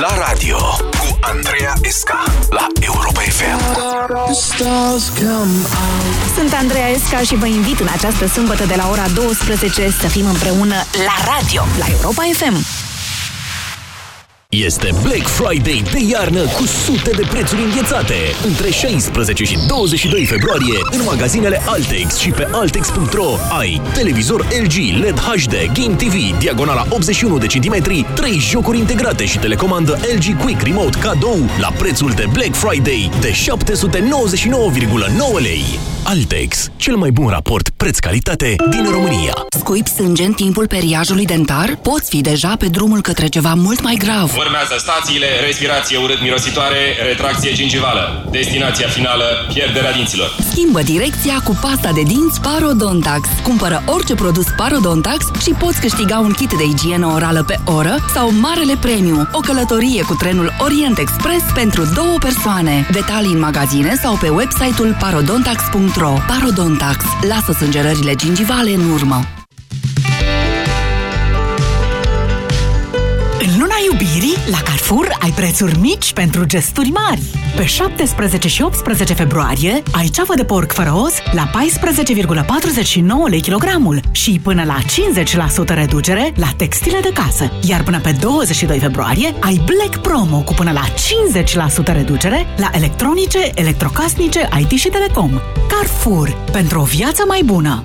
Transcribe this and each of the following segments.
La radio cu Andreea Esca la Europa FM. Sunt Andreea Esca și vă invit în această sâmbătă de la ora 12 să fim împreună la radio, la Europa FM. Este Black Friday de iarnă cu sute de prețuri înghețate. Între 16 și 22 februarie, în magazinele Altex și pe Altex.ro ai televizor LG LED HD Game TV, diagonala 81 de centimetri, 3 jocuri integrate și telecomandă LG Quick Remote cadou la prețul de Black Friday de 799,9 lei. Altex, cel mai bun raport preț-calitate din România. Scuip sânge în timpul periajului dentar? Poți fi deja pe drumul către ceva mult mai grav. Urmează stațiile, respirație urât-mirositoare, retracție gingivală. Destinația finală, pierderea dinților. Schimbă direcția cu pasta de dinți Parodontax. Cumpără orice produs Parodontax și poți câștiga un kit de igienă orală pe oră sau Marele Premiu, o călătorie cu trenul Orient Express pentru două persoane. Detalii în magazine sau pe website-ul parodontax.ro Parodontax. Lasă sângerările gingivale în urmă. Iubirii, la Carrefour ai prețuri mici pentru gesturi mari. Pe 17 și 18 februarie ai ceafă de porc fără os la 14,49 lei kilogramul și până la 50% reducere la textile de casă. Iar până pe 22 februarie ai Black Promo cu până la 50% reducere la electronice, electrocasnice, IT și telecom. Carrefour. Pentru o viață mai bună.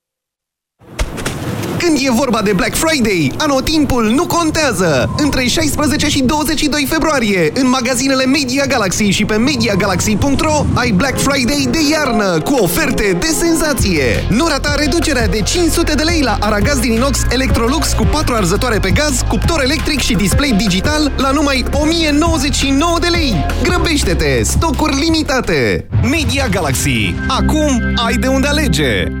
Când e vorba de Black Friday, anotimpul nu contează! Între 16 și 22 februarie, în magazinele Media Galaxy și pe MediaGalaxy.ro ai Black Friday de iarnă, cu oferte de senzație! Nu rata reducerea de 500 de lei la aragaz din inox Electrolux cu 4 arzătoare pe gaz, cuptor electric și display digital la numai 1099 de lei! Grăbește-te! Stocuri limitate! Media Galaxy. Acum ai de unde alege!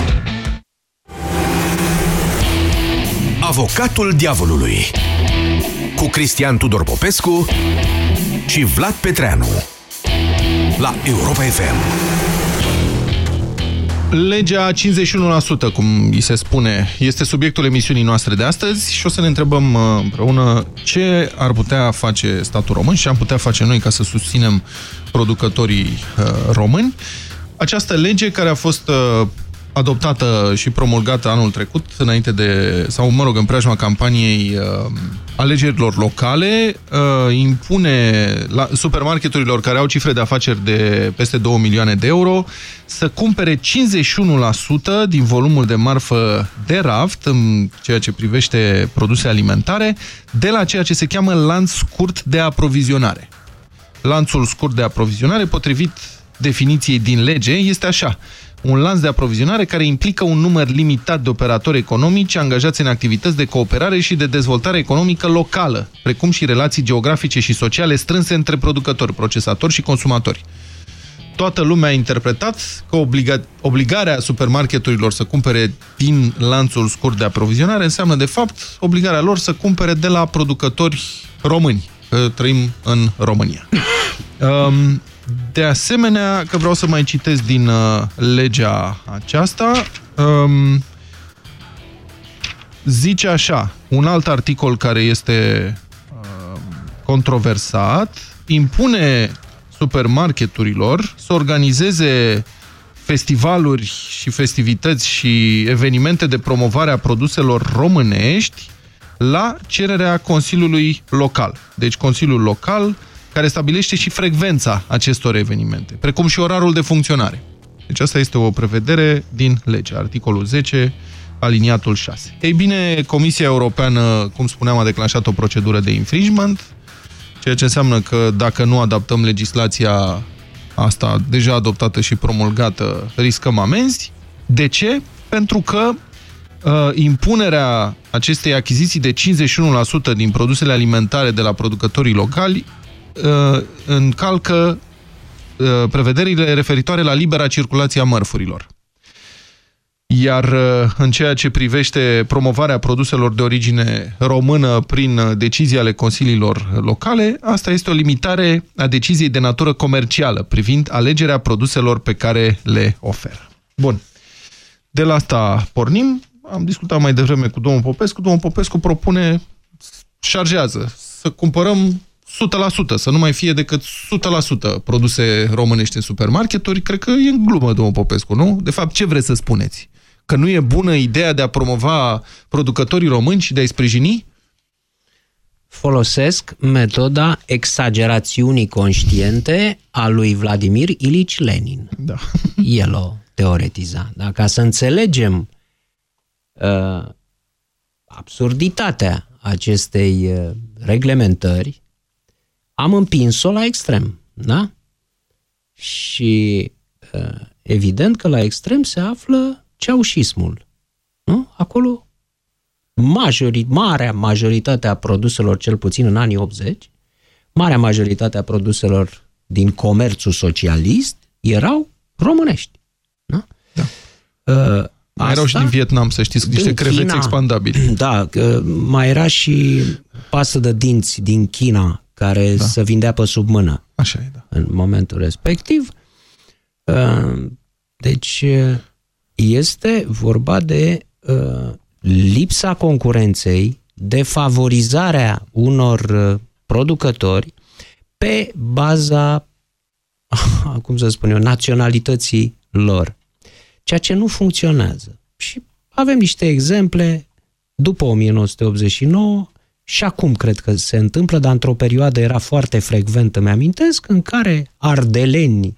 Avocatul diavolului cu Cristian Tudor Popescu și Vlad Petreanu la Europa FM. Legea 51%, cum îi se spune, este subiectul emisiunii noastre de astăzi și o să ne întrebăm uh, împreună ce ar putea face statul român și ce am putea face noi ca să susținem producătorii uh, români. Această lege care a fost uh, adoptată și promulgată anul trecut, înainte de, sau mă rog, în preajma campaniei uh, alegerilor locale, uh, impune la supermarketurilor care au cifre de afaceri de peste 2 milioane de euro să cumpere 51% din volumul de marfă de raft, în ceea ce privește produse alimentare, de la ceea ce se cheamă lanț scurt de aprovizionare. Lanțul scurt de aprovizionare, potrivit definiției din lege, este așa un lanț de aprovizionare care implică un număr limitat de operatori economici angajați în activități de cooperare și de dezvoltare economică locală, precum și relații geografice și sociale strânse între producători, procesatori și consumatori. Toată lumea a interpretat că obliga obligarea supermarketurilor să cumpere din lanțul scurt de aprovizionare înseamnă, de fapt, obligarea lor să cumpere de la producători români, că trăim în România. Um, de asemenea, că vreau să mai citesc din uh, legea aceasta, um, zice așa, un alt articol care este uh, controversat, impune supermarketurilor să organizeze festivaluri și festivități și evenimente de promovare a produselor românești la cererea Consiliului Local. Deci Consiliul Local care stabilește și frecvența acestor evenimente, precum și orarul de funcționare. Deci asta este o prevedere din lege, articolul 10 aliniatul 6. Ei bine, Comisia Europeană, cum spuneam, a declanșat o procedură de infringement, ceea ce înseamnă că dacă nu adaptăm legislația asta deja adoptată și promulgată, riscăm amenzi. De ce? Pentru că uh, impunerea acestei achiziții de 51% din produsele alimentare de la producătorii locali uh, încalcă uh, prevederile referitoare la libera circulație a mărfurilor. Iar uh, în ceea ce privește promovarea produselor de origine română prin uh, decizii ale consiliilor locale, asta este o limitare a deciziei de natură comercială privind alegerea produselor pe care le oferă. Bun. De la asta pornim. Am discutat mai devreme cu domnul Popescu. Domnul Popescu propune, șargează, să cumpărăm 100%, să nu mai fie decât 100% produse românești în supermarketuri. Cred că e în glumă, domnul Popescu, nu? De fapt, ce vreți să spuneți? Că nu e bună ideea de a promova producătorii români și de a-i sprijini? Folosesc metoda exagerațiunii conștiente a lui Vladimir Ilici Lenin. Da. El o teoretiza. Da? Ca să înțelegem uh, absurditatea acestei uh, reglementări, am împins-o la extrem. Da? Și uh, evident că la extrem se află ceaușismul. Nu? Acolo majorit, marea majoritate a produselor, cel puțin în anii 80, marea majoritate a produselor din comerțul socialist erau românești. Da? da. Uh, mai Asta, erau și din Vietnam, să știți, niște creveți China, expandabili. Da, mai era și pasă de dinți din China care da. se vindea pe sub mână. Așa e, da. În momentul respectiv. Uh, deci este vorba de uh, lipsa concurenței, de favorizarea unor uh, producători pe baza, cum să spun eu, naționalității lor. Ceea ce nu funcționează. Și avem niște exemple după 1989 și acum cred că se întâmplă, dar într-o perioadă era foarte frecvent, îmi amintesc, în care ardeleni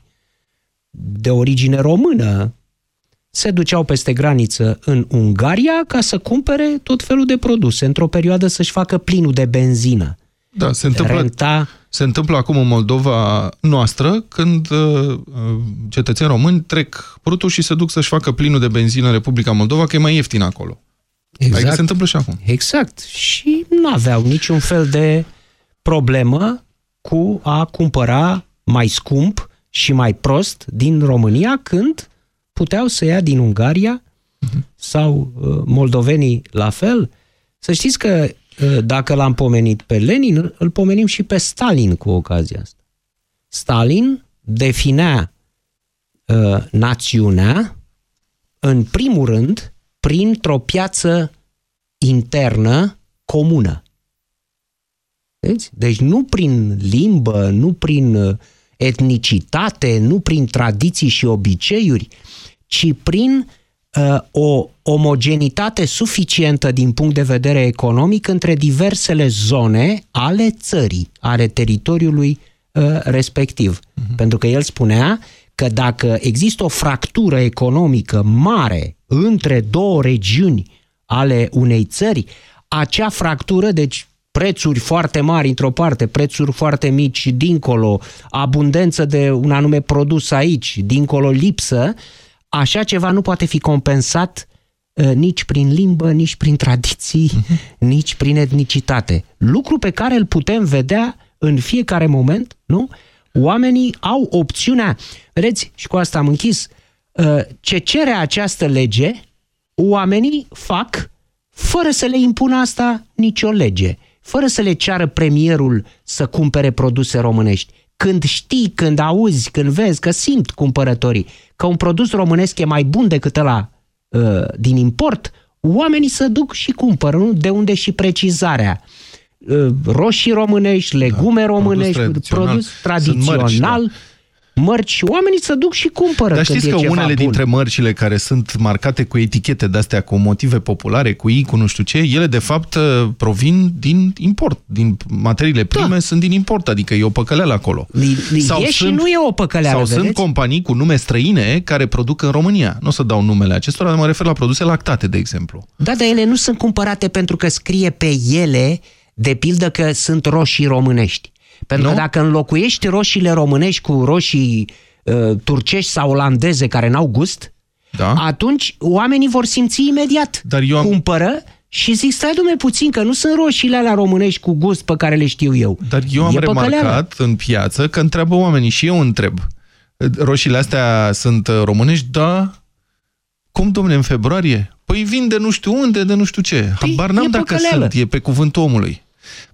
de origine română se duceau peste graniță în Ungaria ca să cumpere tot felul de produse, într-o perioadă să-și facă plinul de benzină. Da, se întâmplă, Renta... se întâmplă acum în Moldova noastră, când uh, uh, cetățeni români trec prutul și se duc să-și facă plinul de benzină în Republica Moldova, că e mai ieftin acolo. Exact. Adică se întâmplă și acum. Exact. Și nu aveau niciun fel de problemă cu a cumpăra mai scump și mai prost din România când puteau să ia din Ungaria uh-huh. sau uh, moldovenii la fel. Să știți că uh, dacă l-am pomenit pe Lenin, îl pomenim și pe Stalin cu ocazia asta. Stalin definea uh, națiunea în primul rând printr-o piață internă comună. Deci, deci nu prin limbă, nu prin uh, etnicitate, nu prin tradiții și obiceiuri, ci prin uh, o omogenitate suficientă din punct de vedere economic între diversele zone ale țării, ale teritoriului uh, respectiv. Uh-huh. Pentru că el spunea că dacă există o fractură economică mare între două regiuni ale unei țări, acea fractură, deci prețuri foarte mari într-o parte, prețuri foarte mici dincolo, abundență de un anume produs aici, dincolo lipsă, așa ceva nu poate fi compensat uh, nici prin limbă, nici prin tradiții, uh-huh. nici prin etnicitate. Lucru pe care îl putem vedea în fiecare moment, nu? Oamenii au opțiunea, vedeți, și cu asta am închis, uh, ce cere această lege, oamenii fac fără să le impună asta nicio lege, fără să le ceară premierul să cumpere produse românești. Când știi, când auzi, când vezi, că simt cumpărătorii că un produs românesc e mai bun decât ăla uh, din import, oamenii se duc și cumpără, nu? de unde și precizarea. Uh, roșii românești, legume da, românești, produs tradițional, produs tradițional mărci și oamenii să duc și cumpără Dar când știți e că ceva unele bun. dintre mărcile care sunt marcate cu etichete de-astea, cu motive populare, cu I, cu nu știu ce, ele de fapt uh, provin din import, din materiile prime da. sunt din import, adică e o păcăleală acolo. Li, li e și nu e o păcăleală, Sau vedeți? sunt companii cu nume străine care produc în România. Nu o să dau numele acestora, dar mă refer la produse lactate, de exemplu. Da, dar ele nu sunt cumpărate pentru că scrie pe ele, de pildă că sunt roșii românești. Pentru Nu? că dacă înlocuiești roșiile românești cu roșii uh, turcești sau olandeze care n-au gust, da? atunci oamenii vor simți imediat. Dar eu am... Cumpără și zic, stai dumne puțin, că nu sunt roșiile alea românești cu gust pe care le știu eu. Dar eu am E remarcat păcăleală. în piață că întreabă oamenii și eu întreb. Roșiile astea sunt uh, românești? Da. Cum, domne, în februarie? Păi vin de nu știu unde, de nu știu ce. Habar n-am e dacă păcăleală. sunt, e pe cuvântul omului.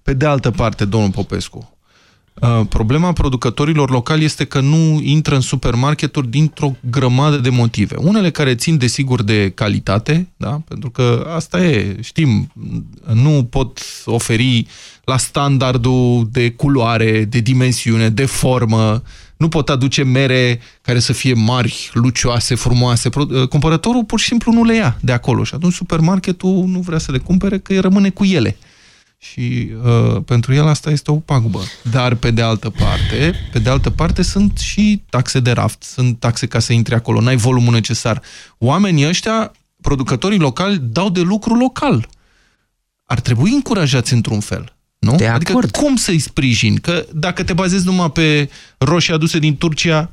Pe de altă parte, domnul Popescu, uh, problema producătorilor locali este că nu intră în supermarketuri dintr-o grămadă de motive. Unele care țin, desigur, de calitate, da? pentru că asta e, știm, nu pot oferi la standardul de culoare, de dimensiune, de formă, nu pot aduce mere care să fie mari, lucioase, frumoase. Pro- Cumpărătorul pur și simplu nu le ia de acolo și atunci supermarketul nu vrea să le cumpere că rămâne cu ele. Și uh, pentru el asta este o pagubă. Dar pe de altă parte, pe de altă parte sunt și taxe de raft, sunt taxe ca să intri acolo, n-ai volumul necesar. Oamenii ăștia, producătorii locali, dau de lucru local. Ar trebui încurajați într-un fel. Nu? De adică acord. cum să-i sprijin? Că dacă te bazezi numai pe roșii aduse din Turcia...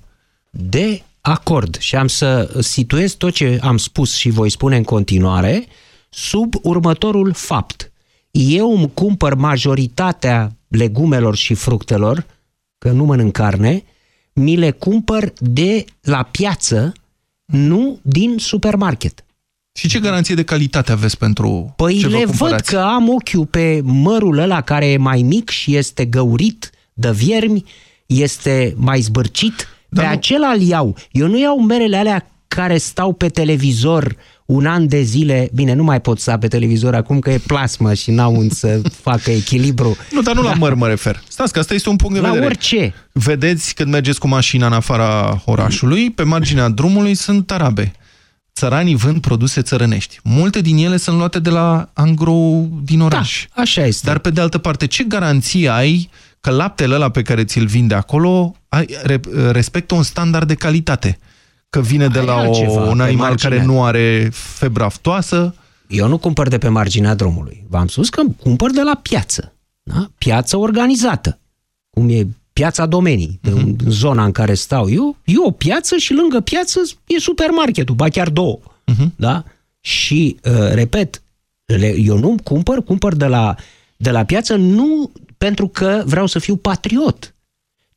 De acord. Și am să situez tot ce am spus și voi spune în continuare sub următorul fapt. Eu îmi cumpăr majoritatea legumelor și fructelor, că nu mănânc carne, mi le cumpăr de la piață, nu din supermarket. Și ce garanție de calitate aveți pentru Păi ce vă le văd cumpărați? că am ochiul pe mărul ăla care e mai mic și este găurit de viermi, este mai zbârcit, pe acela îl iau. Eu nu iau merele alea care stau pe televizor un an de zile, bine, nu mai pot sta pe televizor acum că e plasmă și n-au unde să facă echilibru. Nu, dar nu la Da. măr mă refer. Stați că asta este un punct de La vedere. orice. Vedeți când mergeți cu mașina în afara orașului, pe marginea drumului sunt tarabe. Țăranii vând produse țărănești. Multe din ele sunt luate de la angro din oraș. Da, așa este. Dar pe de altă parte, ce garanție ai că laptele ăla pe care ți-l vinde acolo ai, re, respectă un standard de calitate? Că vine de Ai la o, altceva, un pe animal marginea. care nu are febră aftoasă? Eu nu cumpăr de pe marginea drumului. V-am spus că cumpăr de la piață. Da? Piață organizată. Cum e piața domenii, de în zona în care stau eu, e o piață și lângă piață e supermarketul, ba chiar două. Da? Și, uh, repet, le, eu nu cumpăr, cumpăr de la, de la piață nu pentru că vreau să fiu patriot,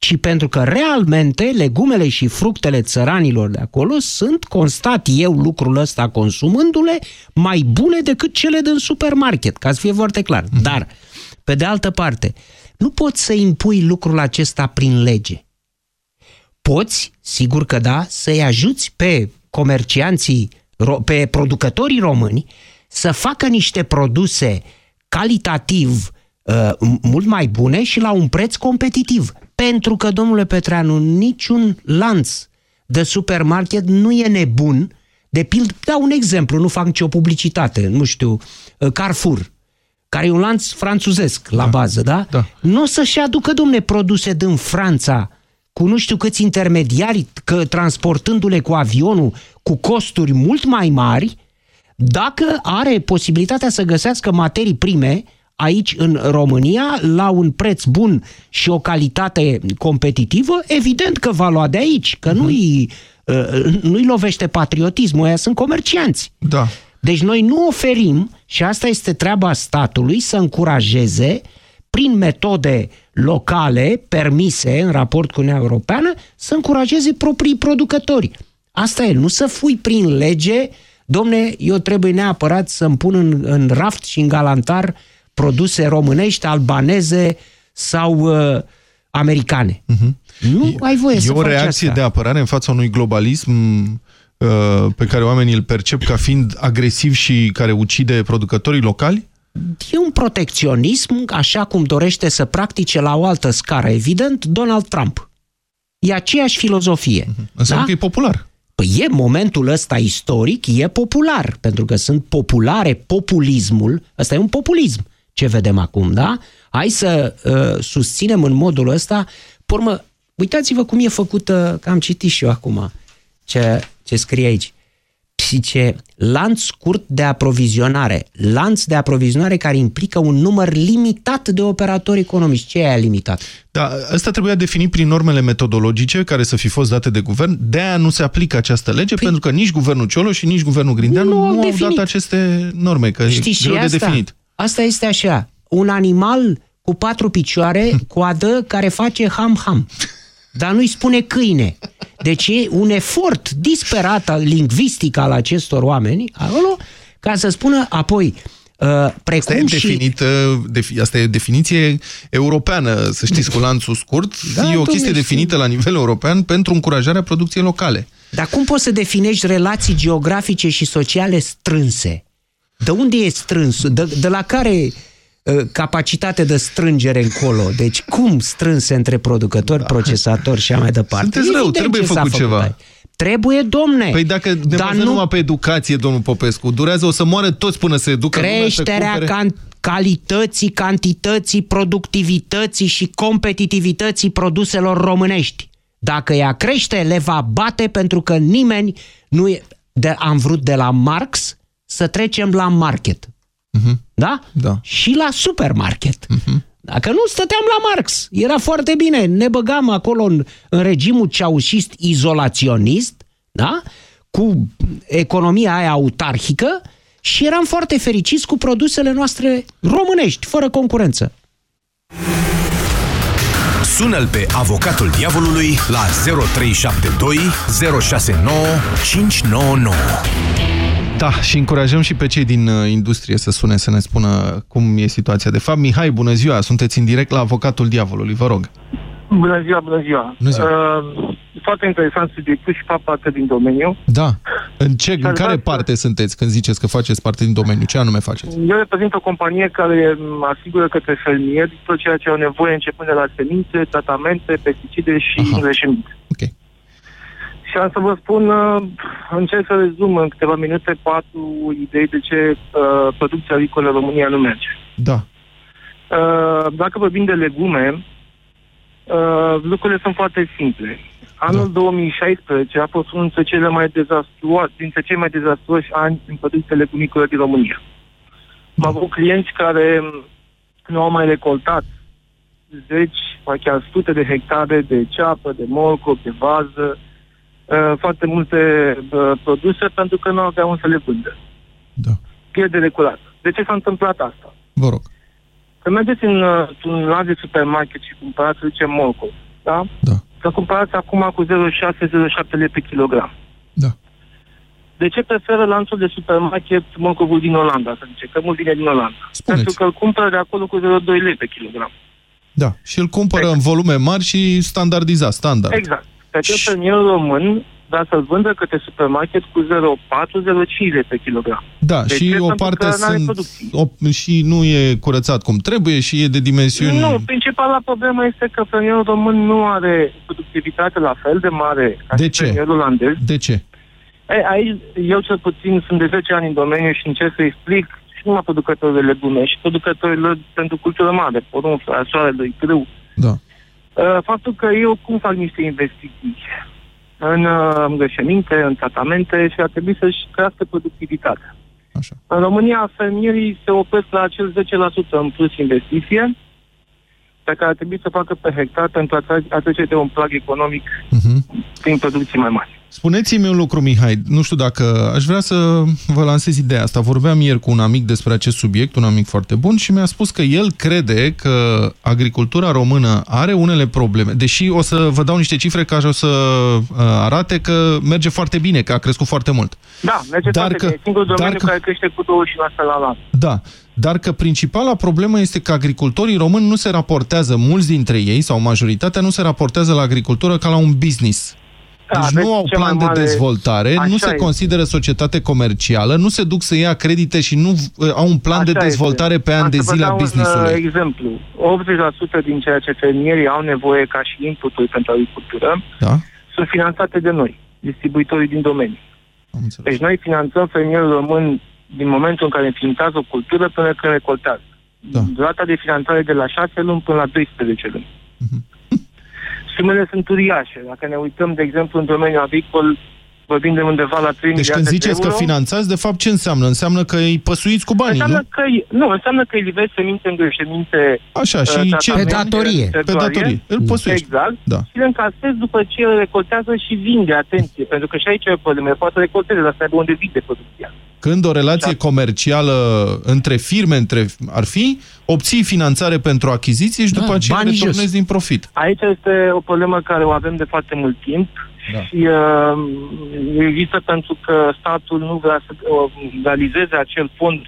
ci pentru că realmente legumele și fructele țăranilor de acolo sunt, constat eu lucrul ăsta consumându-le, mai bune decât cele din supermarket, ca să fie foarte clar. Dar, pe de altă parte, nu poți să impui lucrul acesta prin lege. Poți, sigur că da, să-i ajuți pe comercianții, ro- pe producătorii români să facă niște produse calitativ uh, mult mai bune și la un preț competitiv. Pentru că, domnule Petreanu, niciun lanț de supermarket nu e nebun. De pildă, dau un exemplu, nu fac nicio publicitate, nu știu, uh, Carrefour, care e un lanț franțuzesc la bază, da? da. Nu o să-și aducă, domne, produse din Franța cu nu știu câți intermediari, că transportându-le cu avionul cu costuri mult mai mari, dacă are posibilitatea să găsească materii prime aici în România la un preț bun și o calitate competitivă, evident că va lua de aici, că nu-i, uh, nu-i lovește patriotismul, ăia sunt comercianți. Da. Deci noi nu oferim, și asta este treaba statului, să încurajeze prin metode locale permise în raport cu Uniunea Europeană, să încurajeze proprii producători. Asta e, nu să fui prin lege, domne, eu trebuie neapărat să-mi pun în, în raft și în galantar produse românești, albaneze sau uh, americane. Nu ai voie e să o faci reacție asta. de apărare în fața unui globalism uh, pe care oamenii îl percep ca fiind agresiv și care ucide producătorii locali? E un protecționism, așa cum dorește să practice la o altă scară, evident, Donald Trump. e aceeași filozofie. Înseamnă da? că e popular. Păi e momentul ăsta istoric, e popular, pentru că sunt populare, populismul, ăsta e un populism, ce vedem acum, da? Hai să uh, susținem în modul ăsta, pe urmă, uitați-vă cum e făcută, că am citit și eu acum, ce, ce scrie aici. Zice, lanț scurt de aprovizionare. Lanț de aprovizionare care implică un număr limitat de operatori economici. Ce e aia limitat? Da, asta trebuia definit prin normele metodologice care să fi fost date de guvern. De-aia nu se aplică această lege, păi, pentru că nici guvernul Cioloș și nici guvernul Grindeanu nu, nu au dat aceste norme, că Știți e greu ce de asta? definit. Asta este așa, un animal cu patru picioare, coadă, care face ham-ham. Dar nu-i spune câine. Deci e un efort disperat al lingvistic al acestor oameni, acolo, ca să spună apoi, uh, precum Asta e, și... definit, defi, asta e definiție europeană, să știți, cu lanțul scurt. Da, e o domnule, chestie definită la nivel european pentru încurajarea producției locale. Dar cum poți să definești relații geografice și sociale strânse? De unde e strâns? De, de la care uh, capacitate de strângere încolo? Deci cum strânse între producători, da. procesatori și așa mai departe? Sunteți rău, Evident trebuie ce s-a făcut făcut ceva. aici. Trebuie, domne. Păi dacă ne Dar bazăm nu- numai pe educație, domnul Popescu, durează, o să moară toți până se educă lumea să creșterea cumpere- can- calității, cantității, productivității și competitivității produselor românești. Dacă ea crește, le va bate pentru că nimeni nu e... De, am vrut de la Marx să trecem la market. Da? Da. Și la supermarket. Dacă nu, stăteam la Marx. Era foarte bine. Ne băgam acolo în, în regimul ceaușist izolaționist, da? cu economia aia autarhică și eram foarte fericiți cu produsele noastre românești, fără concurență. Sună-l pe avocatul diavolului la 0372 069 599. Da, și încurajăm și pe cei din uh, industrie să sune să ne spună cum e situația de fapt. Mihai, bună ziua, sunteți în direct la Avocatul Diavolului, vă rog. Bună ziua, bună ziua. Bună ziua. Uh, foarte interesant subiectul și fac parte din domeniu. Da. În, ce, în Dar care dați- parte sunteți când ziceți că faceți parte din domeniu? Ce anume faceți? Eu reprezint o companie care m, asigură către fermieri tot ceea ce au nevoie începând de la semințe, tratamente, pesticide și îngrășăminte. Ok. Și am să vă spun, uh, încerc să rezum în câteva minute patru idei de ce uh, producția agricolă în România nu merge. Da. Uh, dacă vorbim de legume, uh, lucrurile sunt foarte simple. Anul Da. 2016 a fost unul dintre cele mai dezastruoase, dintre cei mai dezastruoși ani în producția legumicolă din România. Da. Am avut clienți care m, nu au mai recoltat zeci, mai chiar sute de hectare de ceapă, de morcov, de vază, uh, foarte multe uh, produse pentru că nu aveau unde să le vândă. Da. Pierdere curată. De ce s-a întâmplat asta? Vă rog. Când mergeți în uh, un lanț de supermarket și cumpărați, să zicem, morcov, da? Da. Să cumpărați acum cu 0,6-0,7 lei pe kilogram. Da. De ce preferă lanțul de supermarket morcovul din Olanda, să zicem, că mult vine din Olanda? Spuneți. Pentru că îl cumpără de acolo cu 0,2 lei pe kilogram. Da. Și îl cumpără în volume mari și standardizat, standard. Exact. Pe acel fermierul român, dar să-l vândă către supermarket cu 0,4-0,5 lei pe kilogram. Da, De și ce? o Pentru parte că n-are sunt, producție. o, și nu e curățat cum trebuie și e de dimensiuni... Nu, principala problemă este că fermierul român nu are productivitate la fel de mare ca De și ce? fermierul olandez. De ce? Ei, aici, eu cel puțin sunt de 10 ani în domeniu și încerc să explic și numai producătorii de legume, și producătorilor pentru cultură mare, porumb, soarele, grâu. Da. Uh, Faptul că eu cum fac niște investiții în uh, îngrășăminte, în tratamente și ar trebui să-și crească productivitatea. Așa. În România, fermierii se opresc la acel 10% în plus investiție, pe care ar trebui să facă pe hectar pentru a tra- a trece de un prag economic Mhm. prin producții mai mari. Spuneți-mi un lucru, Mihai, nu știu dacă aș vrea să vă lansez ideea asta. Vorbeam ieri cu un amic despre acest subiect, un amic foarte bun, și mi-a spus că el crede că agricultura română are unele probleme, deși o să vă dau niște cifre care o să uh, arate că merge foarte bine, că a crescut foarte mult. Da, merge Dar foarte că- bine. Singurul dar domeniu că- care crește cu 20% la an. Da, dar că principala problemă este că agricultorii români nu se raportează, mulți dintre ei, sau majoritatea, nu se raportează la agricultură ca la un business. Deci aveți nu au cea mai plan de mare- dezvoltare, Așa nu se este. consideră societate comercială, nu se duc să ia credite și nu uh, au un plan de Așa dezvoltare este. pe ani Am de să vă zile a dau Un, uh, business-ului. exemplu. 80% din ceea ce fermierii au nevoie ca și inputuri pentru agricultură Da? sunt finanțate de noi, distribuitorii din domeniu. Am înțeles. Deci noi finanțăm fermierul român din momentul în care înființează o cultură până când recoltează. Da. Durata de finanțare de la 6 luni până la 12 luni. Mhm. Sumele sunt uriașe. Dacă ne uităm, de exemplu, în domeniul agricol, vorbim de undeva la 3 Deci miliarde când de ziceți că euro. finanțați, de fapt ce înseamnă? Înseamnă că îi păsuiți cu banii, Înseamnă nu? că, îi- nu, înseamnă că îi livezi semințe îngrășăminte Așa, și uh, ce? Pe tratamente datorie. de Pe datorie. Îl păsuiești. Exact. Da. Și le încasezi după ce îl recoltează și vinde, atenție. Pentru că și aici e o problemă. El Poate recolteze, dar să aibă unde vinde producția. Când o relație comercială între firme între, ar fi, obții finanțare pentru achiziții și Da, după aceea banii returnezi jos. din profit. Aici este o problemă care o avem de foarte mult timp Da. și uh, există pentru că statul nu vrea să uh, realizeze acel fond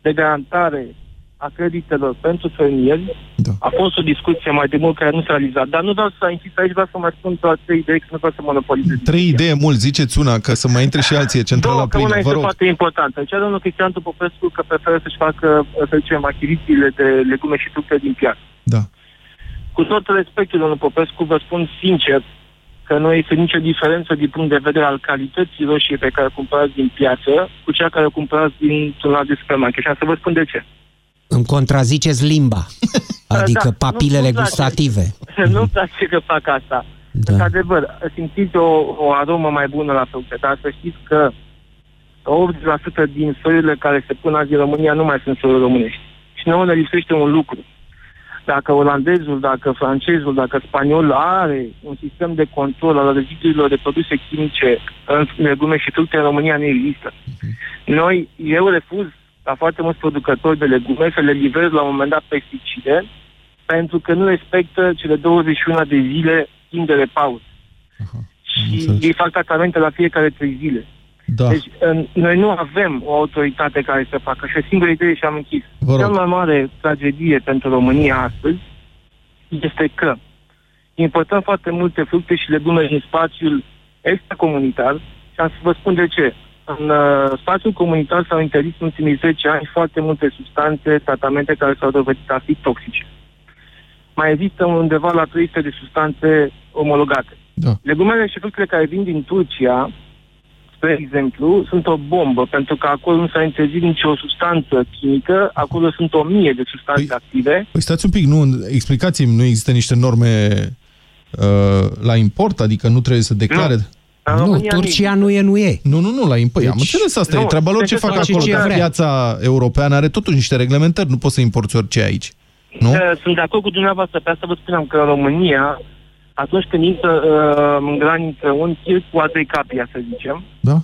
de garantare a creditelor pentru fermieri. Da. A fost o discuție mai de mult care nu s-a realizat, dar nu vreau să insist aici, vreau să mai spun doar trei idei, că nu vreau să monopolizez. Trei idei mult, ziceți una, că să mai intre și alții, e centrala Două, că una plină, vă este rog. foarte importantă. Cea domnul Cristian Popescu că preferă să-și facă, să zicem, achizițiile de legume și fructe din piață. Da. Cu tot respectul, domnul Popescu, vă spun sincer că nu este nicio diferență din punct de vedere al calității roșii pe care o cumpărați din piață cu cea care o cumpărați dintr-un alt de supermarket. Și am să vă spun de ce. Îmi contraziceți limba, adică Da, papilele nu-mi place. gustative. Nu-mi place că fac asta. Da. Într-adevăr, simțiți o, o aromă mai bună la fructe, dar să știți că 80% din soiurile care se pun azi în România nu mai sunt soiuri românești. Și nouă ne lipsește un lucru. Dacă olandezul, dacă francezul, dacă spaniolul are un sistem de control al rezidurilor de produse chimice în legume și fructe, în România nu există. Noi, eu refuz la foarte mulți producători de legume să le livrez la un moment dat pesticide pentru că nu respectă cele 21 de zile timp de repaus. Și înțeles. ei fac tratamente la fiecare trei zile. Da. Deci în- noi nu avem o autoritate care să facă. Și o singură idee și am închis. Vă rog. Cea mai mare tragedie pentru România astăzi este că importăm foarte multe fructe și legume din spațiul extracomunitar și am să vă spun de ce. În uh, spațiul comunitar s-au interzis în ultimii 10 ani foarte multe substanțe, tratamente care s-au dovedit a fi toxice. Mai există undeva la 300 de substanțe omologate. Da. Legumele și fructele care vin din Turcia, spre exemplu, sunt o bombă, pentru că acolo nu s-a interzis nicio substanță chimică, acolo sunt o mie de substanțe Păi- active. Păi stați un pic, nu, explicați-mi, nu există niște norme uh, la import, adică nu trebuie să declare... În Nu, România Turcia nu e, nu e. Nu, nu, nu, la import. Deci- Am înțeles asta, Nu, e treaba lor deci ce să fac faci acolo, ce dar vrea. piața europeană are totuși niște reglementări, nu poți să importi orice aici. Nu? Uh, Sunt de acord cu dumneavoastră, pe asta vă spuneam că în România, atunci când intră uh, în graniță un tir cu a trei capia, să zicem, Da?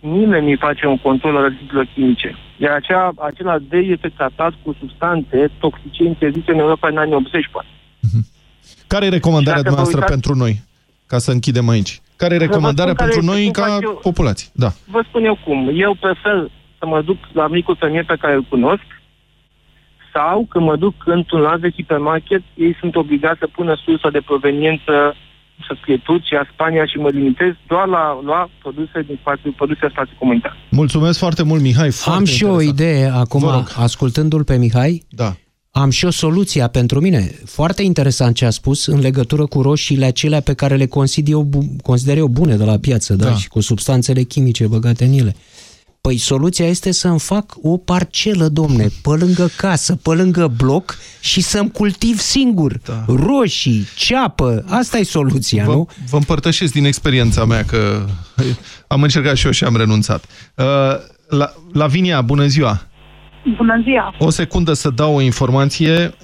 nimeni nu face un control al rezidurilor chimice. Iar acea, acela D este tratat cu substanțe toxice interzise în Europa în anii 80 poate. Care e recomandarea Și dacă vă noastră uitați- pentru noi? Ca să închidem aici. Care e Vă recomandarea spun care pentru este, noi cum ca fac eu. populație? Da. Vă spun eu cum. Eu prefer să mă duc la micul fermier pe care îl cunosc sau când mă duc într-un alt de hipermarket, ei sunt obligați să pună sursa de proveniență să scrie Turcia, Spania și mă limitez doar la lua produse din spațiul, produse în spațiul comunitar. Mulțumesc foarte mult, Mihai. Foarte Am și o interesant. idee acum, Vă rog. ascultându-l pe Mihai. Da. Am și o soluție pentru mine. Foarte interesant ce a spus în legătură cu roșiile acelea pe care le consider eu, bu- consider eu bune de la piață, da. Da. da, și cu substanțele chimice băgate în ele. Păi soluția este să-mi fac o parcelă, domne, pe lângă casă, pe lângă bloc și să-mi cultiv singur Da. roșii, ceapă. Asta e soluția, Vă, nu? vă împărtășesc din experiența mea că am încercat și eu și am renunțat. Uh, La, Lavinia, bună ziua! Bună ziua! O secundă să dau o informație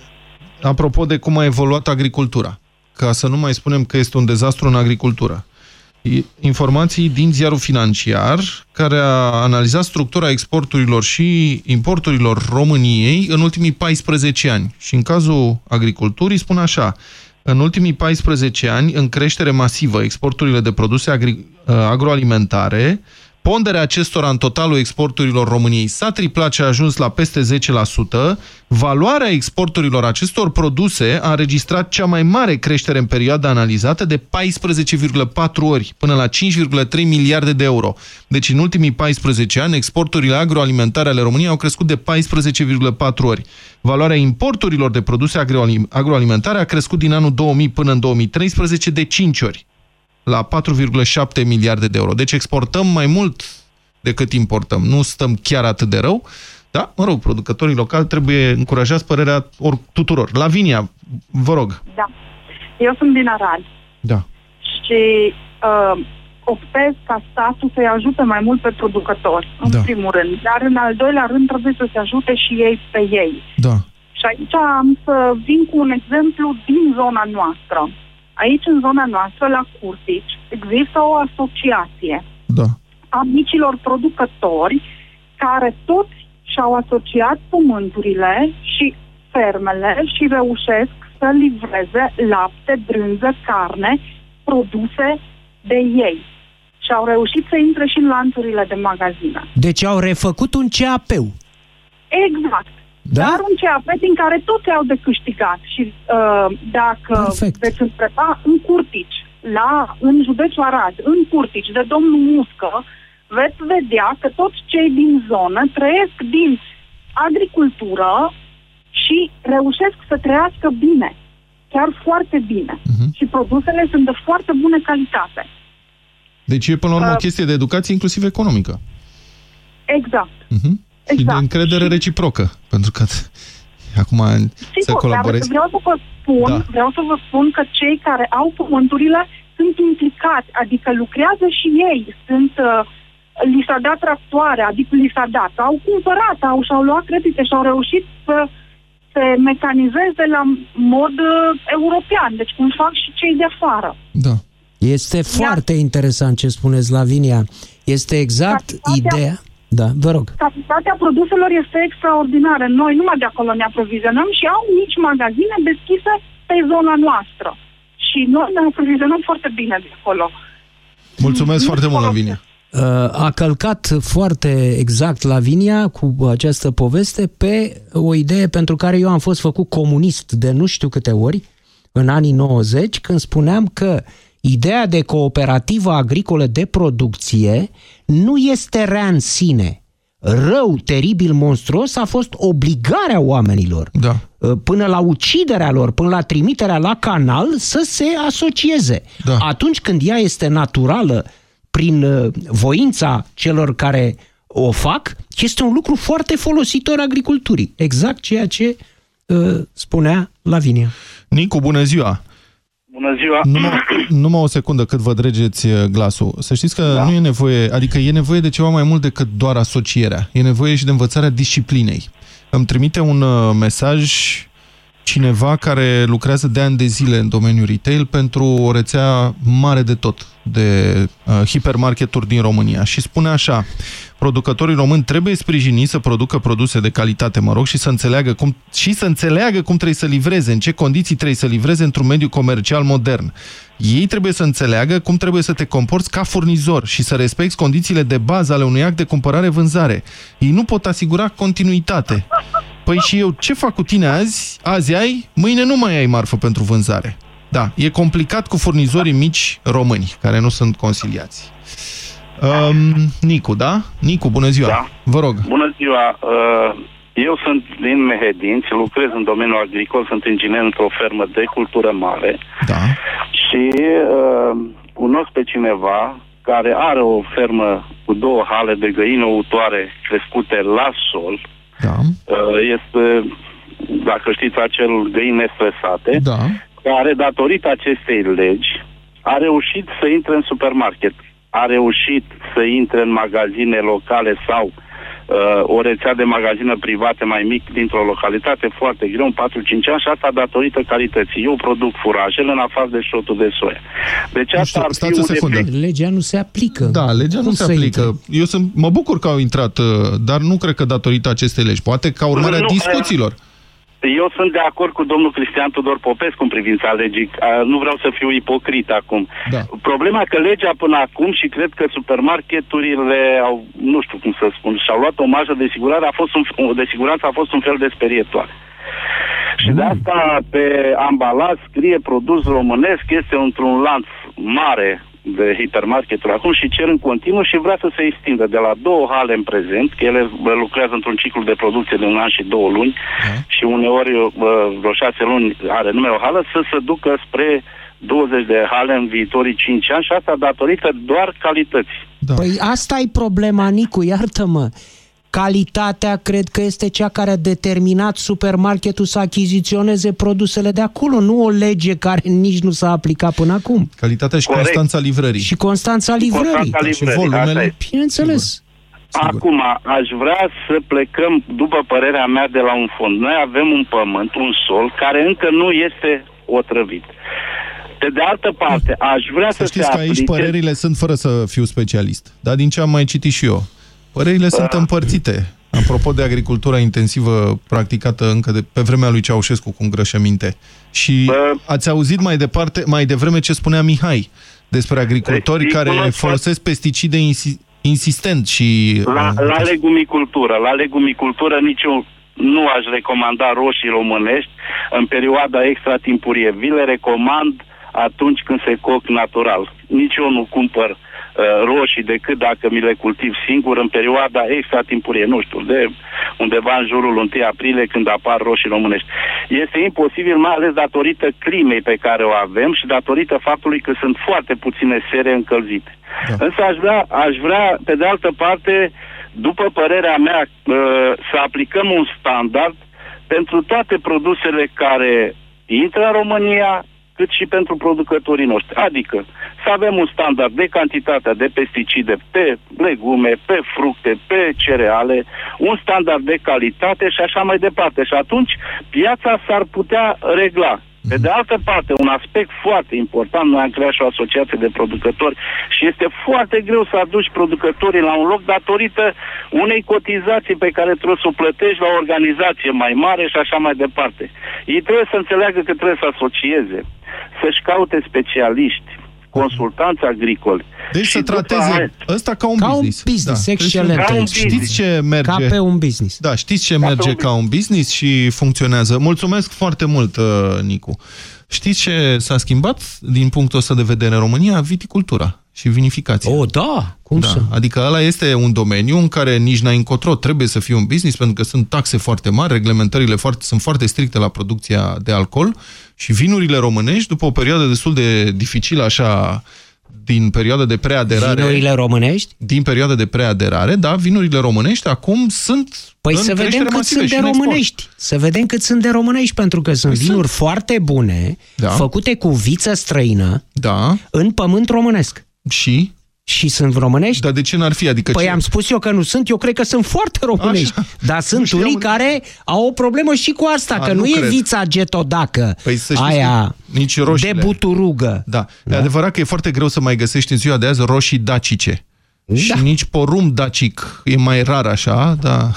apropo de cum a evoluat agricultura. Ca să nu mai spunem că este un dezastru în agricultură. I- Informații din ziarul financiar, care a analizat structura exporturilor și importurilor României în ultimii 14 ani. Și în cazul agriculturii spune așa, în ultimii 14 ani, în creștere masivă, exporturile de produse agri- uh, agroalimentare Ponderea acestora în totalul exporturilor României s-a triplat și a ajuns la peste 10%. Valoarea exporturilor acestor produse a înregistrat cea mai mare creștere în perioada analizată de 14,4 ori, până la 5,3 miliarde de euro. Deci în ultimii 14 ani, exporturile agroalimentare ale României au crescut de 14,4 ori. Valoarea importurilor de produse agroalimentare a crescut din anul 2000 până în 2013 de 5 ori la 4,7 miliarde de euro. Deci exportăm mai mult decât importăm. Nu stăm chiar atât de rău, da? Mă rog, producătorii locali trebuie încurajați părerea or, tuturor. Lavinia, vă rog. Da. Eu sunt din Arad. Da. Și uh, optez ca statul să-i ajute mai mult pe producători, în Da. primul rând. Dar în al doilea rând trebuie să se ajute și ei pe ei. Da. Și aici am să vin cu un exemplu din zona noastră. Aici, în zona noastră, la Curtici, există o asociație Da. a micilor producători care toți și-au asociat pământurile și fermele și reușesc să livreze lapte, brânză, carne, produse de ei. Și au reușit să intre și în lanțurile de magazine. Deci au refăcut un CAP-ul. Exact. Da? Dar un CAP din care toți au de câștigat. Și uh, dacă Perfect. veți întreba în Curtici, la, în județul Arad, în Curtici, de domnul Muscă, veți vedea că toți cei din zonă trăiesc din agricultură și reușesc să trăiască bine. Chiar foarte bine. Mhm. Și produsele sunt de foarte bună calitate. Deci e până la urmă o Uh, chestie de educație, inclusiv economică. Exact. Mhm. Și de Exact. încredere reciprocă. Pentru că acum să Sigur, dar colaborezi. vreau să vă spun, Da. da. vreau să vă spun că cei care au pământurile sunt implicați, adică lucrează și ei, sunt uh, li s-a dat tractoare, adică li s-a dat, au cumpărat, au și-au luat credite și au reușit să se mecanizeze la mod uh, european, deci cum fac și cei de afară. Da. Este foarte interesant ce spuneți, Lavinia. Este exact Cantitatea- ideea... Da, vă rog. Capacitatea produselor este extraordinară. Noi numai de acolo ne aprovizionăm și au mici magazine deschise pe zona noastră. Și noi ne aprovizionăm foarte bine de acolo. Mulțumesc foarte mult, Lavinia. Uh, A călcat foarte exact Lavinia cu această poveste pe o idee pentru care eu am fost făcut comunist de nu știu câte ori în anii 90, când spuneam că ideea de cooperativă agricolă de producție nu este rea în sine. Rău, teribil, monstruos a fost obligarea oamenilor Da. până la uciderea lor, până la trimiterea la canal să se asocieze. Da. Atunci când ea este naturală prin uh, voința celor care o fac, este un lucru foarte folositor agriculturii. Exact ceea ce uh, spunea Lavinia. Nicu, bună ziua! Bună ziua! Numai, numai o secundă cât vă dregeți uh, glasul. Să știți că da. nu e nevoie, adică e nevoie de ceva mai mult decât doar asocierea. E nevoie și de învățarea disciplinei. Îmi trimite un uh, mesaj cineva care lucrează de ani de zile în domeniul retail pentru o rețea mare de tot de uh, hipermarketuri din România și spune așa producătorii români trebuie sprijiniți să producă produse de calitate, mă rog, și să înțeleagă cum, și să înțeleagă cum trebuie să livreze, în ce condiții trebuie să livreze într-un mediu comercial modern. Ei trebuie să înțeleagă cum trebuie să te comporți ca furnizor și să respecti condițiile de bază ale unui act de cumpărare-vânzare. Ei nu pot asigura continuitate. Păi și eu ce fac cu tine azi? Azi ai, mâine nu mai ai marfă pentru vânzare. Da, e complicat cu furnizorii mici români, care nu sunt consiliați. Um, Nicu, da? Nicu, bună ziua! Da. Vă rog. Bună ziua! Uh, Eu sunt din Mehedinți, lucrez în domeniul agricol, sunt inginer într-o fermă de cultură mare Da. și uh, cunosc pe cineva care are o fermă cu două hale de găini ouătoare crescute la sol. Da. Uh, Este, dacă știți, acel găini nestresate, Da. care, datorită acestei legi, a reușit să intre în supermarket, a reușit să intre în magazine locale sau uh, o rețea de magazine private mai mic dintr-o localitate foarte greu, în 4-5 ani și asta datorită calității. Eu produc furajele în afară de șotul de soia. Deci asta ar fi stați o un secundă. efect. Legea nu se aplică. Da, legea nu Cum se să aplică. Eu sunt, mă bucur că au intrat, uh, dar nu cred că datorită acestei legi. Poate ca urmare a Nu, discuțiilor. Eu sunt de acord cu domnul Cristian Tudor Popescu în privința legii. Uh, Nu vreau să fiu ipocrit acum. Da. Problema că legea până acum și cred că supermarketurile au, nu știu cum să spun, și-au luat o marjă de siguranță, a fost un, de siguranță a fost un fel de sperietoare. Și de asta pe ambalaj scrie produs românesc, este într-un lanț mare de hipermarketuri acum și cer în continuu și vrea să se extindă de la două hale în prezent, că ele bă, lucrează într-un ciclu de producție de un an și două luni și uneori bă, vreo șase luni are numai o hală, să se ducă spre 20 de hale în viitorii 5 ani și asta datorită doar calității. Da. Păi asta e problema, Nicu, iartă-mă. Calitatea cred că este cea care a determinat supermarketul să achiziționeze produsele de acolo, nu o lege care nici nu s-a aplicat până acum. Calitatea și Corect. constanța livrării. Și constanța livrării. Constanța Și livrării, asta volumele. e. Bineînțeles. Acum, aș vrea să plecăm, după părerea mea, de la un fond. Noi avem un pământ, un sol, care încă nu este otrăvit. Pe de altă parte, aș vrea să, Să știți se că aici aplice... părerile sunt fără să fiu specialist. Dar din ce am mai citit și eu, părerile sunt Da. împărțite. Apropo de agricultura intensivă practicată încă de pe vremea lui Ceaușescu, cu îngrășăminte. Și ați auzit mai departe, mai devreme ce spunea Mihai despre agricultori Îi care cunosc folosesc pesticide insi insistent și... La, uh, la legumicultură, la legumicultură nici eu nu aș recomanda roșii românești în perioada extratimpurie. Vi le recomand atunci când se coc natural. Nici eu nu cumpăr uh, roșii decât dacă mi le cultiv singur în perioada extratimpurie, nu știu, de undeva în jurul 1 aprilie când apar roșii românești. Este imposibil, mai ales datorită climei pe care o avem și datorită faptului că sunt foarte puține sere încălzite. Da. Însă aș vrea, aș vrea, pe de altă parte, după părerea mea, uh, să aplicăm un standard pentru toate produsele care intră în România, cât și pentru producătorii noștri. Adică să avem un standard de cantitatea de pesticide pe legume, pe fructe, pe cereale, un standard de calitate și așa mai departe. Și atunci piața s-ar putea regla. Pe de altă parte, un aspect foarte important, noi am creat și o asociație de producători și este foarte greu să aduci producătorii la un loc datorită unei cotizații pe care trebuie să o plătești la o organizație mai mare și așa mai departe. Ei trebuie să înțeleagă că trebuie să asocieze, să-și caute specialiști, consultanți agricoli. Deci Și să după trateze aia- ăsta ca un Ca un business. business, Da. excelent. Deci, Ca un Știți business. ce merge? Ca pe un business. Da, știți ce Ca pe merge un ca un business și funcționează. Mulțumesc foarte mult, uh, Nicu. Știți ce s-a schimbat din punctul ăsta de vedere în România? Viticultura și vinificația. Oh, da, cum da. să? Adică ăla este un domeniu în care nici n-ai încotro, trebuie să fie un business pentru că sunt taxe foarte mari, reglementările foarte, sunt foarte stricte la producția de alcool și vinurile românești, după o perioadă destul de dificilă așa din perioada de preaderare. Vinurile românești? Din perioada de preaderare, da, vinurile românești acum sunt Păi în să vedem creștere cât masivă sunt și de în export. românești. Să vedem cât sunt de românești, pentru că sunt Păi vinuri sunt. foarte bune, Da. făcute cu viță străină, Da. în pământ românesc. Și? Și sunt românești? Dar de ce n-ar fi? Adică Păi ce? am spus eu că nu sunt, eu cred că sunt foarte românești. Așa. Dar sunt știam. unii care au o problemă și cu asta, A, că nu nu, e cred. vița getodacă, Păi să știți aia că nici roșiile. de buturugă. Da. E adevărat că e foarte greu să mai găsești în ziua de azi roșii dacice. Da. Și nici porumb dacic e mai rar așa, da.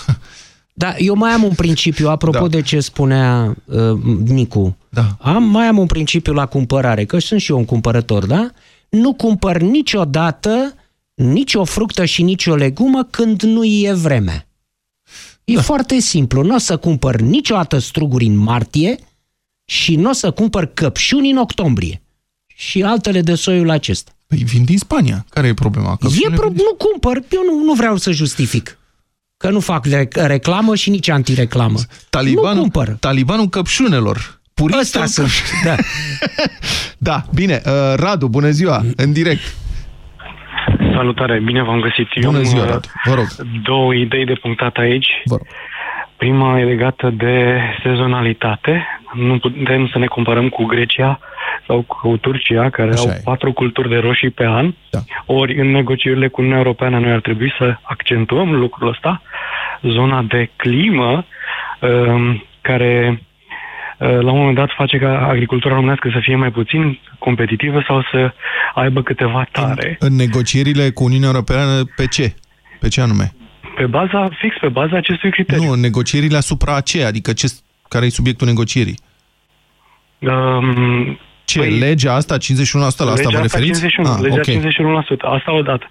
Da, eu mai am un principiu, apropo Da. de ce spunea uh, Nicu. Da. Am, mai am un principiu la cumpărare, că sunt și eu un cumpărător, da? Nu cumpăr niciodată nici o fructă și nici o legumă când nu e vreme. E da. foarte simplu. Nu o să cumpăr niciodată struguri în martie și nu o să cumpăr căpșuni în octombrie. Și altele de soiul acesta. Păi vin din Spania. Care e problema? Că E pro- nu cumpăr, eu nu, nu vreau să justific. Că nu fac rec- reclamă și nici antireclamă. Talibanul, Nu cumpăr. Talibanul căpșunelor. Puristul Ăsta sunt, da. Da, bine. Uh, Radu, bună ziua, în direct. Salutare, bine v-am găsit. Bună am, ziua, uh, Radu. Vă rog. Două idei de punctat aici. Vă rog. Prima e legată de sezonalitate. Nu putem să ne comparăm cu Grecia sau cu Turcia, care Așa au e. patru culturi de roșii pe an. Da. Ori în negocierile cu Uniunea Europeană noi ar trebui să accentuăm lucrul ăsta. Zona de climă um, care uh, la un moment dat face ca agricultura românească să fie mai puțin competitivă sau să aibă câteva tare. În negocierile cu Uniunea Europeană, pe ce? Pe ce anume? Pe baza, fix pe baza acestui criteriu. Nu, în negocierile asupra aceea, adică ce, care e subiectul negocierii? Um, Ce, păi, legea asta, 51%, la asta legea vă referiți? 51, Ah, legea ok. 51%, asta odată.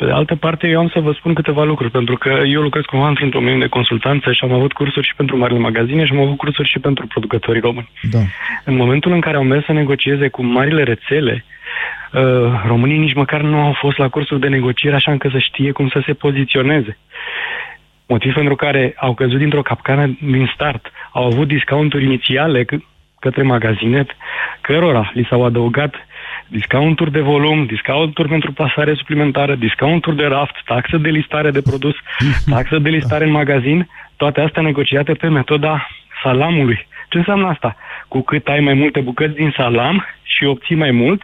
Pe de altă parte, eu am să vă spun câteva lucruri, pentru că eu lucrez cumva într-un domeniu de consultanță și am avut cursuri și pentru marile magazine și am avut cursuri și pentru producătorii români. Da. În momentul în care au mers să negocieze cu marile rețele, uh, românii nici măcar nu au fost la cursuri de negociere așa încât să știe cum să se poziționeze. Motiv pentru care au căzut dintr-o capcană din start. Au avut discounturi inițiale c- către magazine, cărora li s-au adăugat discounturi de volum, discounturi pentru plasare suplimentară, discounturi de raft, taxă de listare de produs, taxă de listare în magazin, toate astea negociate pe metoda salamului. Ce înseamnă asta? Cu cât ai mai multe bucăți din salam și obții mai mult,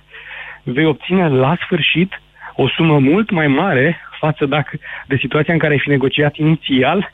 vei obține la sfârșit o sumă mult mai mare față dacă, de situația în care ai fi negociat inițial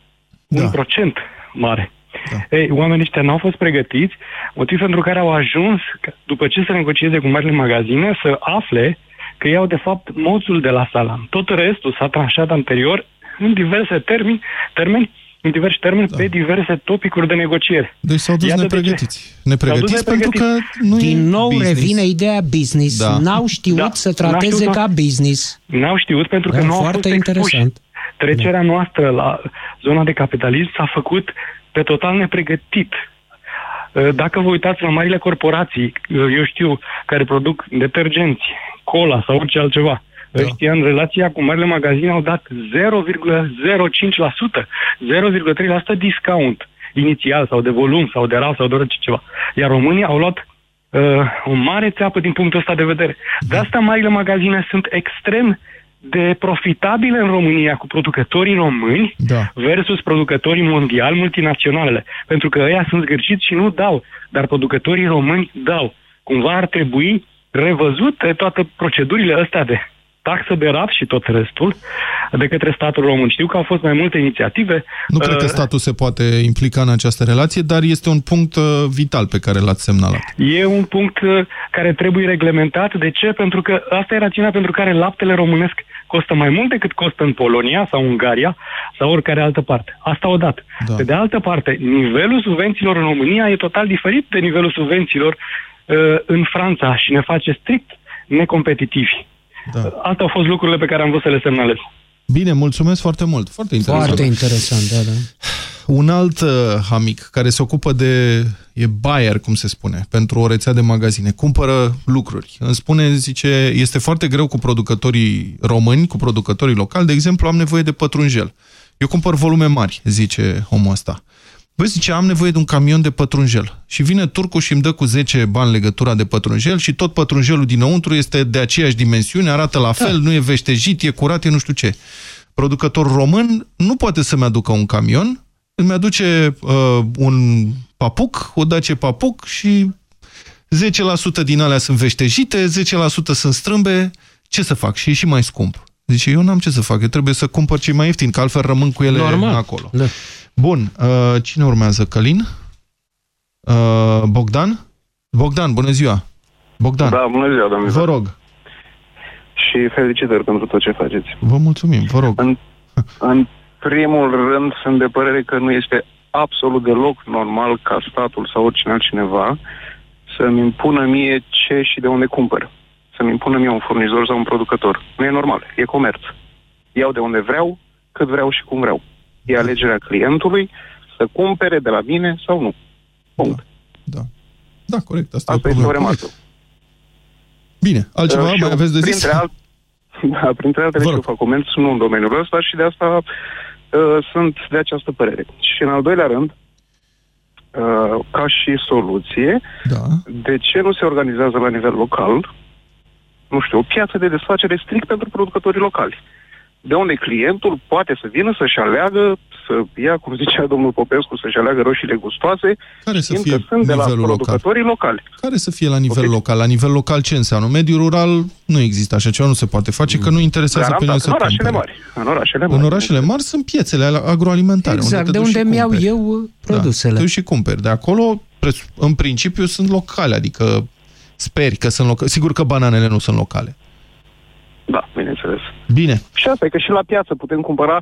un procent mare. Da. Ei, oamenii ăștia n-au fost pregătiți, motiv pentru care au ajuns, că după ce se negocieze cu marile magazine, să afle că iau de fapt moțul de la salam. Tot restul s-a tranșat anterior în diverse termeni, termeni în diverse termeni da. pe diverse topicuri de negociere. Deci s-au dus Iată de ce. nepregătiți. S-au dus Nepregătiți pentru că nepregătiți. nu Din e nou business. revine ideea business. Da. N-au știut Da. să N-au trateze știut, ca da. business. N-au știut pentru că Da, nu au foarte fost expuși. interesant. Trecerea noastră la zona de capitalism s-a făcut pe total nepregătit. Uh, Dacă vă uitați la marile corporații, uh, eu știu, care produc detergenți, cola sau orice altceva, da. ăștia în relația cu marile magazine au dat 0,05%, 0,3% discount inițial sau de volum sau de RAL sau de orice ceva. Iar românii au luat uh, o mare țeapă din punctul ăsta de vedere. De asta marile magazine sunt extrem de profitabile în România cu producătorii români da. versus producătorii mondiali multinaționalele. Pentru că ăia sunt zgârciți și nu dau, dar producătorii români dau. Cumva ar trebui revăzute toate procedurile astea de taxă de rat și tot restul de către statul român. Știu că au fost mai multe inițiative. Nu cred că Uh, statul se poate implica în această relație, dar este un punct uh, vital pe care l-ați semnalat. E un punct uh, care trebuie reglementat. De ce? Pentru că asta e rațiunea pentru care laptele românesc costă mai mult decât costă în Polonia sau Ungaria sau oricare altă parte. Asta odată. Da. Pe de altă parte, nivelul subvențiilor în România e total diferit de nivelul subvențiilor uh, în Franța și ne face strict necompetitivi. Da. Astea au fost lucrurile pe care am vrut să le semnalez. Bine, mulțumesc foarte mult. Foarte interesant. Foarte interesant, da, da. Un alt uh, amic care se ocupă de... e buyer, cum se spune, pentru o rețea de magazine. Cumpără lucruri. Îmi spune, zice, este foarte greu cu producătorii români, cu producătorii locali. De exemplu, am nevoie de pătrunjel. Eu cumpăr volume mari, zice omul ăsta. Băi, zice, am nevoie de un camion de pătrunjel. Și vine turcul și îmi dă cu 10 bani legătura de pătrunjel și tot pătrunjelul dinăuntru este de aceeași dimensiune, arată la fel, nu e veștejit, e curat, e nu știu ce. Producător român nu poate să-mi aducă un camion, îmi aduce uh, un papuc, o dace papuc și 10% din alea sunt veștejite, 10% sunt strâmbe, ce să fac? Și e și mai scump. Zice, eu n-am ce să fac, eu trebuie să cumpăr cei mai ieftini, că altfel rămân cu ele Normal. acolo. Da. Bun, uh, cine urmează? Călin? Uh, Bogdan? Bogdan, bună ziua! Bogdan, Da, bună ziua, domnule. vă rog, Și felicitări pentru tot ce faceți. vă mulțumim, vă rog. În, în primul rând, sunt de părere că nu este absolut deloc normal ca statul sau oricine altcineva să-mi impună mie ce și de unde cumpăr. Să-mi impună mie un furnizor sau un producător. Nu e normal, e comerț. Iau de unde vreau, cât vreau și cum vreau. E alegerea clientului să cumpere de la mine sau nu. Punct. Da, corect, asta, Asta e o este o problemă. remarcă. Bine, altceva Uh, și mai eu, aveți de zis? Printre, alt... da, printre altele, și eu fac comenzi, nu în domeniul ăsta și de asta uh, sunt de această părere. Și în al doilea rând, uh, ca și soluție, da. de ce nu se organizează la nivel local, nu știu, o piață de desfacere strict pentru producătorii locali? De unde clientul poate să vină să-și aleagă, să ia, cum zicea domnul Popescu, să-și aleagă roșiile gustoase, Care să știind fie că sunt de la nivelul local? producătorii locali. Care să fie la nivel local? La nivel local ce înseamnă? Mediul rural nu există așa ceva, nu se poate face, că nu interesează pe Garantat, noi în să orașele cumpere. mari. În orașele mari. În orașele mari sunt piețele alea agroalimentare. Exact, te de duci unde și mi-au cumperi. eu uh, produsele. Da, te duci și cumperi. De acolo, presu- în principiu, sunt locale, adică speri că sunt locale. Sigur că bananele nu sunt locale. Da, bineînțeles. Bine. Și asta e că și la piață putem cumpăra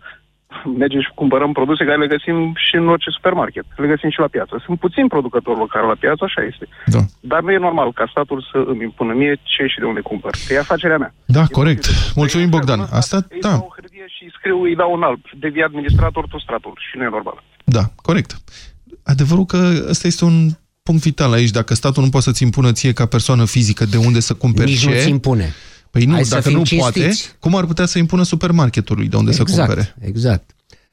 mergem și cumpărăm produse care le găsim și în orice supermarket. Le găsim și la piață. Sunt puțini producători locali la piață, așa este. Da. Dar nu e normal ca statul să îmi impună mie ce și de unde cumpăr. Că e afacerea mea. Da, corect. Mulțumim, Bogdan. Asta, Îi da, dau o hârtie și îi scriu, îi dau un alb. Devii administrator, tu stratul. Și nu e normal. da, corect. Adevărul că ăsta este un punct vital aici. Dacă statul nu poate să-ți impună ție ca persoană fizică de unde să cumperi Nici ce... nu-ți impune. Păi nu, Hai să dacă fim nu cinstiți. poate, cum ar putea să impună supermarketului de unde să exact, cumpere? Exact.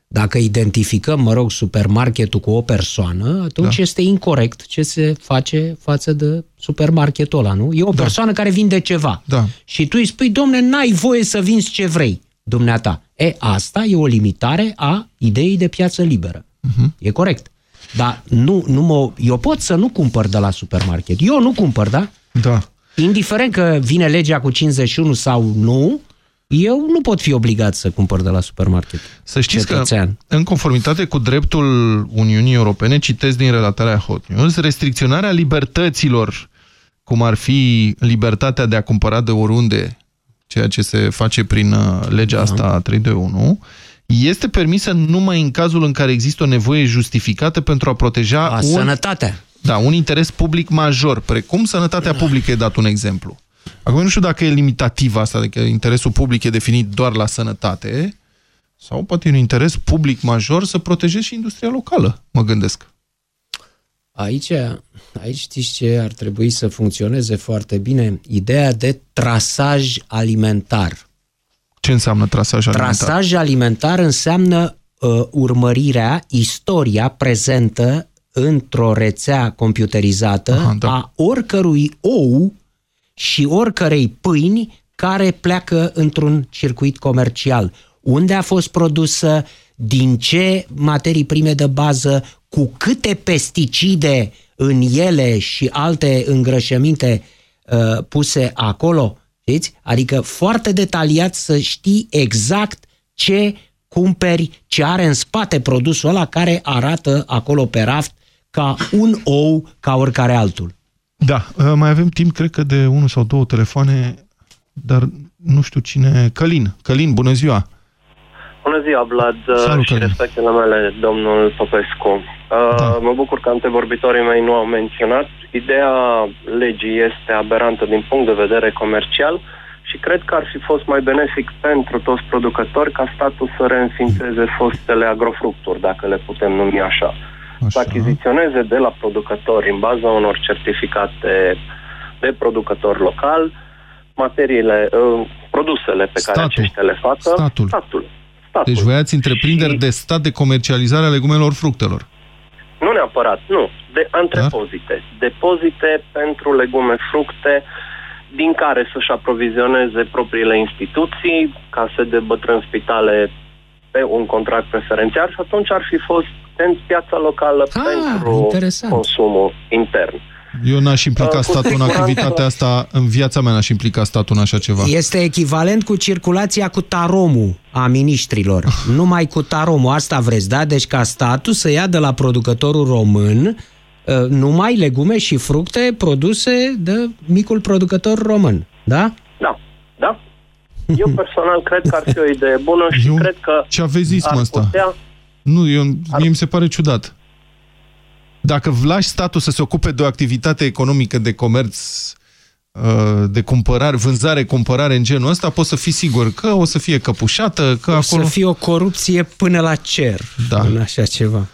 Dacă identificăm, mă rog, supermarketul cu o persoană, atunci Da. este incorrect ce se face față de supermarketul ăla, nu? E o persoană care vinde ceva. Da. Și tu îi spui, domne, n-ai voie să vinzi ce vrei, dumneata. E, asta e o limitare a ideii de piață liberă. Mhm. E corect. Dar nu, nu mă, eu pot să nu cumpăr de la supermarket. Eu nu cumpăr, da? Da. Indiferent că vine legea cu 51 sau nu, eu nu pot fi obligat să cumpăr de la supermarket. Să știți Cetățean. că, în conformitate cu dreptul Uniunii Europene, citesc din relatarea Hot News, restricționarea libertăților, cum ar fi libertatea de a cumpăra de oriunde, ceea ce se face prin uh, legea Da. asta 321, este permisă numai în cazul în care există o nevoie justificată pentru a proteja A, un, sănătatea. Da, un interes public major, precum sănătatea publică, e dat un exemplu. Acum nu știu dacă e limitativ asta, adică interesul public e definit doar la sănătate, sau poate e un interes public major să protejezi și industria locală, mă gândesc. Aici, aici știți ce ar trebui să funcționeze foarte bine? Ideea de trasaj alimentar. Ce înseamnă trasaj alimentar? Trasaj alimentar înseamnă uh, urmărirea, istoria prezentă într-o rețea computerizată Aha, da. a oricărui ou și oricărei pâini care pleacă într-un circuit comercial. Unde a fost produsă, din ce materii prime de bază, cu câte pesticide în ele și alte îngrășăminte uh, puse acolo, știți? Adică foarte detaliat să știi exact ce cumperi, ce are în spate produsul ăla care arată acolo pe raft ca un ou, ca oricare altul. Da, uh, mai avem timp, cred că de unul sau două telefoane, dar nu știu cine... Călin, Călin, bună ziua! Bună ziua, Vlad, Salut, și Călin. respectele mele, domnul Popescu. Da. Mă bucur că antevorbitorii mei nu au menționat. Ideea legii este aberantă din punct de vedere comercial și cred că ar fi fost mai benefic pentru toți producători ca statul să reînființeze fostele agrofructuri, dacă le putem numi așa. Așa. Să achiziționeze de la producători în baza unor certificate de producător local materiile, uh, produsele pe care Statul. aceștia le facă. Statul. Statul. Statul. Deci voiați întreprinderi de stat de comercializare a legumelor fructelor. Nu neapărat, nu. De antrepozite. Depozite pentru legume, fructe, din care să-și aprovizioneze propriile instituții, case de bătrâni spitale pe un contract preferențial și atunci ar fi fost în piața locală Ah, pentru interesant. consumul intern. Eu n-aș implica Uh, cu statul în siguranță- activitatea asta, în viața mea n-aș implica statul în așa ceva. Este echivalent cu circulația cu taromul a miniștrilor. Numai cu taromul, asta vreți, da? Deci ca statul să ia de la producătorul român uh, numai legume și fructe produse de micul producător român, da? Da, da. Eu personal cred că ar fi o idee bună și Eu- cred că Ce aveți zis, ar mă, asta? putea Nu, eu, mie mi se pare ciudat. Dacă lași statul să se ocupe de o activitate economică de comerț, uh, de cumpărare, vânzare, cumpărare în genul ăsta, poți să fii sigur că o să fie căpușată, că O acolo... să fie o corupție până la cer Da. în așa ceva.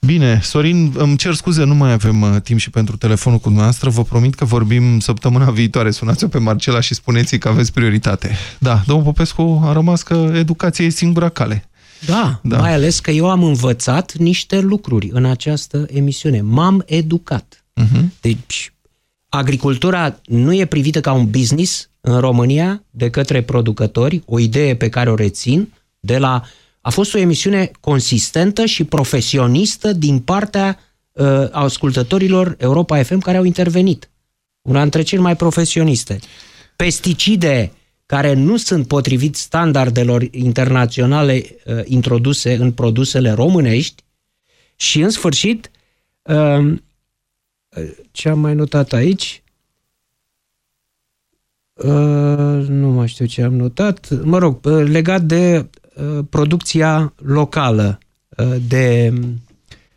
Bine, Sorin, îmi cer scuze, nu mai avem uh, timp și pentru telefonul cu dumneavoastră. Vă promit că vorbim săptămâna viitoare. Sunați-o pe Marcela și spuneți că aveți prioritate. Da, domnul Popescu a rămas că educația e singura cale. Da, Da. da, mai ales că eu am învățat niște lucruri în această emisiune. M-am educat. Uh-huh. Deci, agricultura nu e privită ca un business în România de către producători, o idee pe care o rețin de la... A fost o emisiune consistentă și profesionistă din partea uh, ascultătorilor Europa FM care au intervenit. Una dintre cele mai profesioniste. Pesticide care nu sunt potrivit standardelor internaționale uh, introduse în produsele românești și, în sfârșit, uh, ce am mai notat aici? Uh, nu mai știu ce am notat. Mă rog, uh, legat de uh, producția locală, uh, de...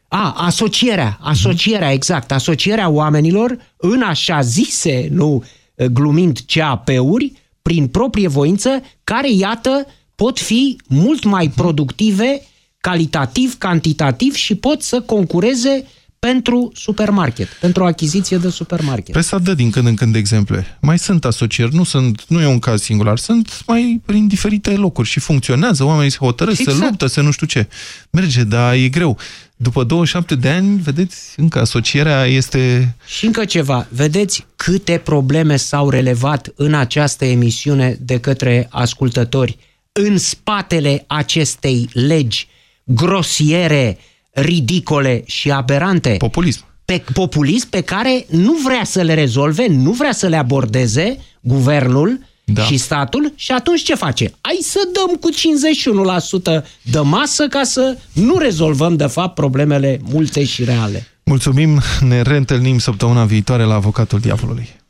A, asocierea, asocierea, exact, asocierea oamenilor în așa zise, nu uh, glumind CAP-uri, prin proprie voință, care, iată, pot fi mult mai productive, calitativ, cantitativ și pot să concureze pentru supermarket, pentru achiziție de supermarket. Presa dă din când în când exemple. Mai sunt asocieri, nu, sunt, nu e un caz singular, sunt mai prin diferite locuri și funcționează, oamenii se hotărăsc, exact. se luptă, se nu știu ce. Merge, dar e greu. După 27 de ani, vedeți, încă asocierea este... Și încă ceva, vedeți câte probleme s-au relevat în această emisiune de către ascultători în spatele acestei legi grosiere, ridicole și aberante. Populism. Pe, populism pe care nu vrea să le rezolve, nu vrea să le abordeze guvernul da. și statul și atunci ce face? Hai să dăm cu 51% de masă ca să nu rezolvăm de fapt problemele multe și reale. Mulțumim, ne reîntâlnim săptămâna viitoare la Avocatul Diavolului.